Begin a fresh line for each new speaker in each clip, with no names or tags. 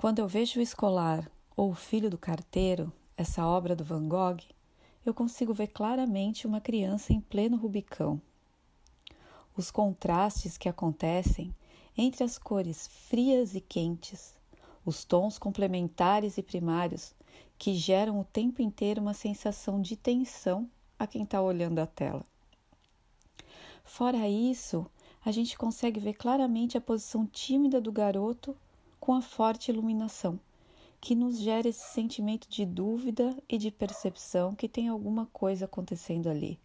Quando eu vejo o escolar ou o filho do carteiro, essa obra do Van Gogh, eu consigo ver claramente uma criança em pleno Rubicão. Os contrastes que acontecem entre as cores frias e quentes, os tons complementares e primários que geram o tempo inteiro uma sensação de tensão a quem está olhando a tela. Fora isso, a gente consegue ver claramente a posição tímida do garoto com a forte iluminação, que nos gera esse sentimento de dúvida e de percepção que tem alguma coisa acontecendo ali.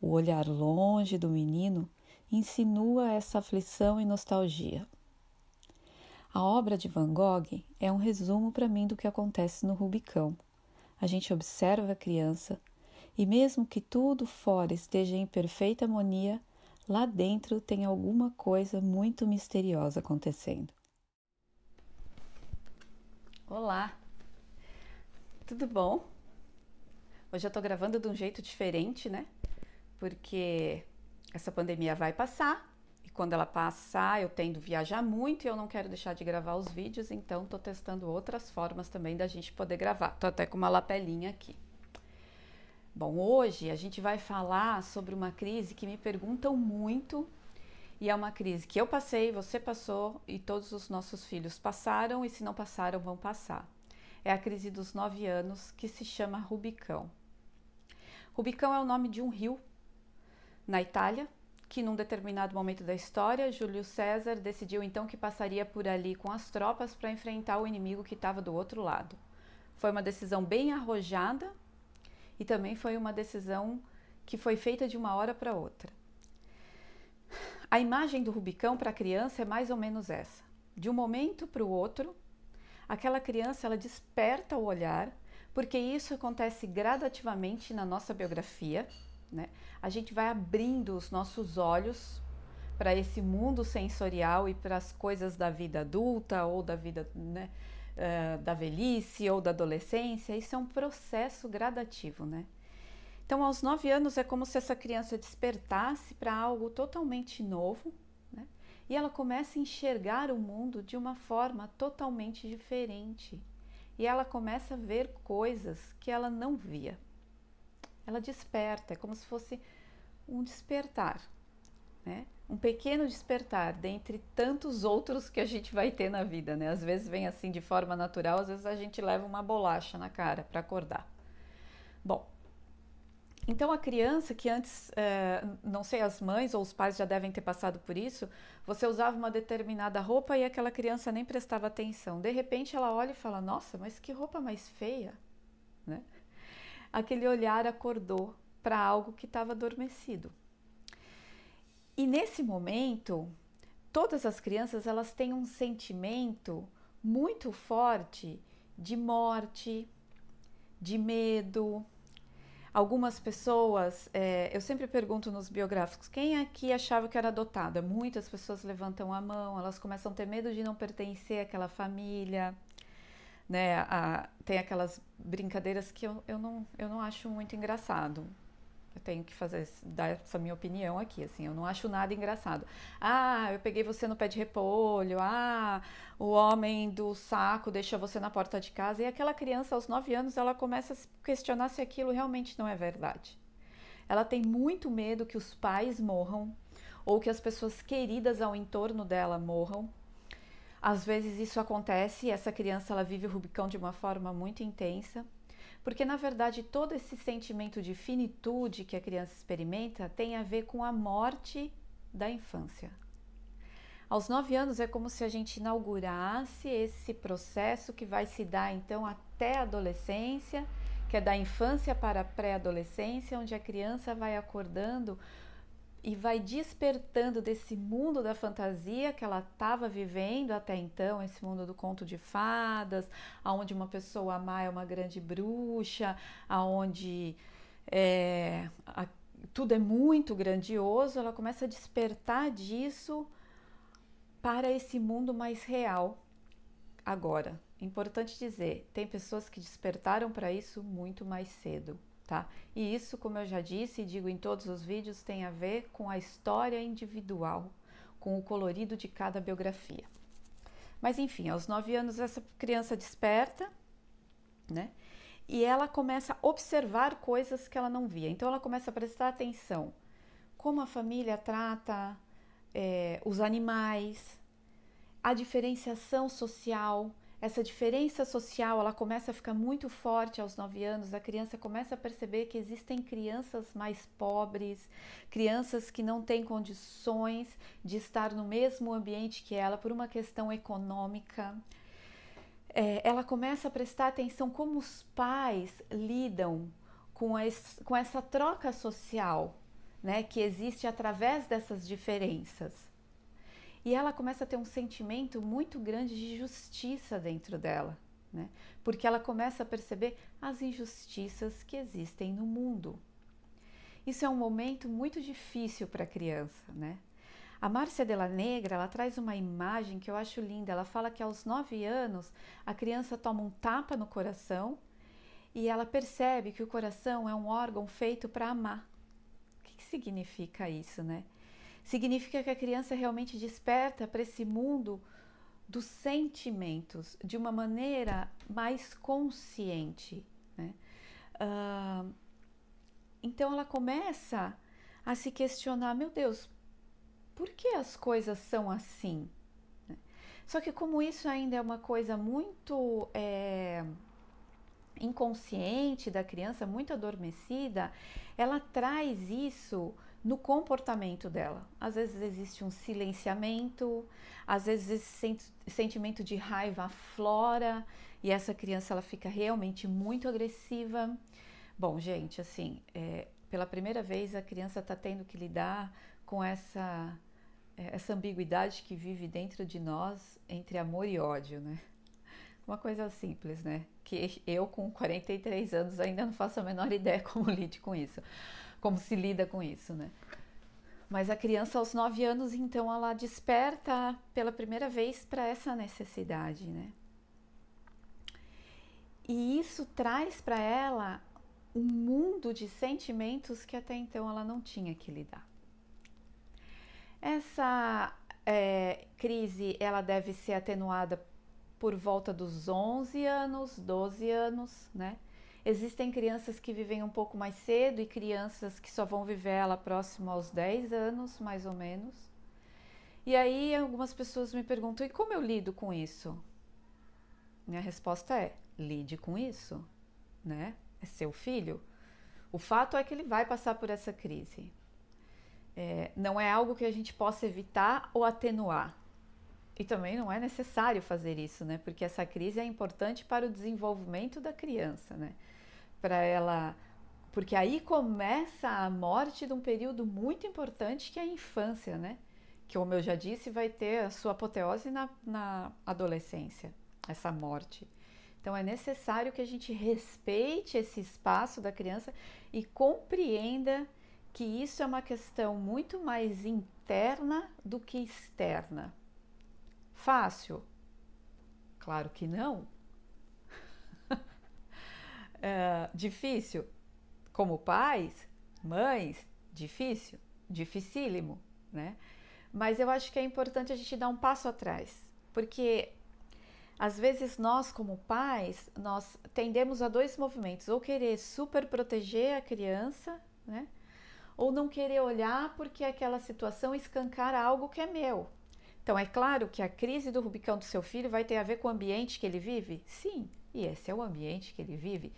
O olhar longe do menino insinua essa aflição e nostalgia. A obra de Van Gogh é um resumo para mim do que acontece no Rubicão. A gente observa a criança e, mesmo que tudo fora esteja em perfeita harmonia, lá dentro tem alguma coisa muito misteriosa acontecendo. Olá, tudo bom? Hoje eu tô gravando de um jeito diferente, né? Porque essa pandemia vai passar e quando ela passar eu tendo viajar muito e eu não quero deixar de gravar os vídeos, então tô testando outras formas também da gente poder gravar. Tô até com uma lapelinha aqui. Bom, hoje a gente vai falar sobre uma crise que me perguntam muito e é uma crise que eu passei, você passou e todos os nossos filhos passaram e se não passaram vão passar. É a crise dos nove anos que se chama Rubicão. Rubicão é o nome de um rio na Itália que num determinado momento da história Júlio César decidiu então que passaria por ali com as tropas para enfrentar o inimigo que estava do outro lado. Foi uma decisão bem arrojada e também foi uma decisão que foi feita de uma hora para outra. A imagem do Rubicão para a criança é mais ou menos essa. De um momento para o outro, aquela criança ela desperta o olhar, porque isso acontece gradativamente na nossa biografia. Né? A gente vai abrindo os nossos olhos para esse mundo sensorial e para as coisas da vida adulta ou da vida né, uh, da velhice ou da adolescência, isso é um processo gradativo, né? Então, aos nove anos é como se essa criança despertasse para algo totalmente novo, né? E ela começa a enxergar o mundo de uma forma totalmente diferente. E ela começa a ver coisas que ela não via. Ela desperta, é como se fosse um despertar, né? um pequeno despertar dentre tantos outros que a gente vai ter na vida, né? Às vezes vem assim de forma natural, às vezes a gente leva uma bolacha na cara para acordar. Bom, então a criança que antes, é, não sei, as mães ou os pais já devem ter passado por isso, você usava uma determinada roupa e aquela criança nem prestava atenção. De repente ela olha e fala: Nossa, mas que roupa mais feia, né? Aquele olhar acordou para algo que estava adormecido. E nesse momento, todas as crianças elas têm um sentimento muito forte de morte, de medo. Algumas pessoas, é, eu sempre pergunto nos biográficos, quem aqui achava que era adotada? Muitas pessoas levantam a mão, elas começam a ter medo de não pertencer àquela família, né? A, tem aquelas brincadeiras que eu, eu, não, eu não acho muito engraçado eu tenho que fazer dar essa minha opinião aqui, assim, eu não acho nada engraçado. Ah, eu peguei você no pé de repolho. Ah, o homem do saco deixa você na porta de casa e aquela criança aos 9 anos ela começa a questionar se aquilo realmente não é verdade. Ela tem muito medo que os pais morram ou que as pessoas queridas ao entorno dela morram. Às vezes isso acontece e essa criança ela vive o Rubicão de uma forma muito intensa porque na verdade todo esse sentimento de finitude que a criança experimenta tem a ver com a morte da infância. Aos nove anos é como se a gente inaugurasse esse processo que vai se dar então até a adolescência, que é da infância para a pré-adolescência, onde a criança vai acordando e vai despertando desse mundo da fantasia que ela estava vivendo até então, esse mundo do conto de fadas, aonde uma pessoa má é uma grande bruxa, aonde é, a, tudo é muito grandioso, ela começa a despertar disso para esse mundo mais real agora. Importante dizer, tem pessoas que despertaram para isso muito mais cedo tá? E isso, como eu já disse e digo em todos os vídeos, tem a ver com a história individual, com o colorido de cada biografia. Mas enfim, aos nove anos essa criança desperta, né? E ela começa a observar coisas que ela não via. Então ela começa a prestar atenção como a família trata é, os animais, a diferenciação social. Essa diferença social ela começa a ficar muito forte aos 9 anos. A criança começa a perceber que existem crianças mais pobres, crianças que não têm condições de estar no mesmo ambiente que ela por uma questão econômica. É, ela começa a prestar atenção como os pais lidam com, esse, com essa troca social né, que existe através dessas diferenças. E ela começa a ter um sentimento muito grande de justiça dentro dela, né? Porque ela começa a perceber as injustiças que existem no mundo. Isso é um momento muito difícil para a criança, né? A Márcia Della Negra, ela traz uma imagem que eu acho linda. Ela fala que aos nove anos a criança toma um tapa no coração e ela percebe que o coração é um órgão feito para amar que significa isso, né? Significa que a criança realmente desperta para esse mundo dos sentimentos de uma maneira mais consciente, né? Uh, então ela começa a se questionar: meu Deus, por que as coisas são assim? Só que, como isso ainda é uma coisa muito é, inconsciente da criança, muito adormecida, ela traz isso no comportamento dela. Às vezes existe um silenciamento, às vezes esse sentimento de raiva aflora e essa criança ela fica realmente muito agressiva. Bom, gente, assim, é, pela primeira vez a criança está tendo que lidar com essa é, essa ambiguidade que vive dentro de nós entre amor e ódio, né? Uma coisa simples, né? Que eu, com 43 anos, ainda não faço a menor ideia como lide com isso, como se lida com isso, né? Mas a criança, aos 9 anos, então, ela desperta pela primeira vez para essa necessidade, né? E isso traz para ela um mundo de sentimentos que até então ela não tinha que lidar. Essa é, crise ela deve ser atenuada por volta dos 11 anos, 12 anos, né? Existem crianças que vivem um pouco mais cedo e crianças que só vão viver ela próximo aos 10 anos, mais ou menos. E aí algumas pessoas me perguntam: e como eu lido com isso? Minha resposta é: lide com isso, né? É seu filho. O fato é que ele vai passar por essa crise. É, não é algo que a gente possa evitar ou atenuar. E também não é necessário fazer isso, né? Porque essa crise é importante para o desenvolvimento da criança, né? Para ela. Porque aí começa a morte de um período muito importante que é a infância, né? Que, como eu já disse, vai ter a sua apoteose na, na adolescência, essa morte. Então é necessário que a gente respeite esse espaço da criança e compreenda que isso é uma questão muito mais interna do que externa. Fácil? Claro que não. É, difícil? Como pais, mães, difícil, dificílimo, né? Mas eu acho que é importante a gente dar um passo atrás, porque às vezes nós como pais, nós tendemos a dois movimentos, ou querer super proteger a criança, né? Ou não querer olhar porque aquela situação escancara algo que é meu, então, é claro que a crise do Rubicão do seu filho vai ter a ver com o ambiente que ele vive? Sim, e esse é o ambiente que ele vive.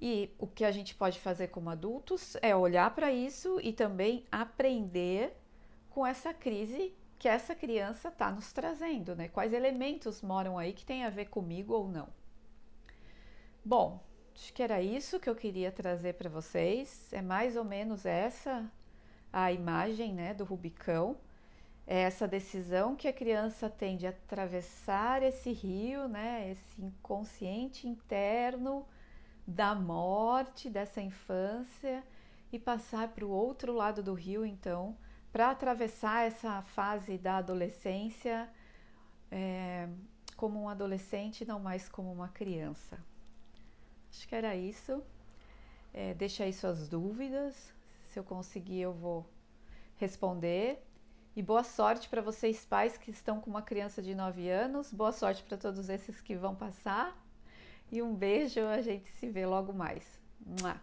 E o que a gente pode fazer como adultos é olhar para isso e também aprender com essa crise que essa criança está nos trazendo, né? Quais elementos moram aí que tem a ver comigo ou não. Bom, acho que era isso que eu queria trazer para vocês. É mais ou menos essa a imagem, né, do Rubicão é essa decisão que a criança tem de atravessar esse rio, né, esse inconsciente interno da morte, dessa infância e passar para o outro lado do rio, então, para atravessar essa fase da adolescência é, como um adolescente, não mais como uma criança. Acho que era isso. É, deixa aí suas dúvidas. Se eu conseguir, eu vou responder. E boa sorte para vocês pais que estão com uma criança de 9 anos. Boa sorte para todos esses que vão passar. E um beijo, a gente se vê logo mais. Mua.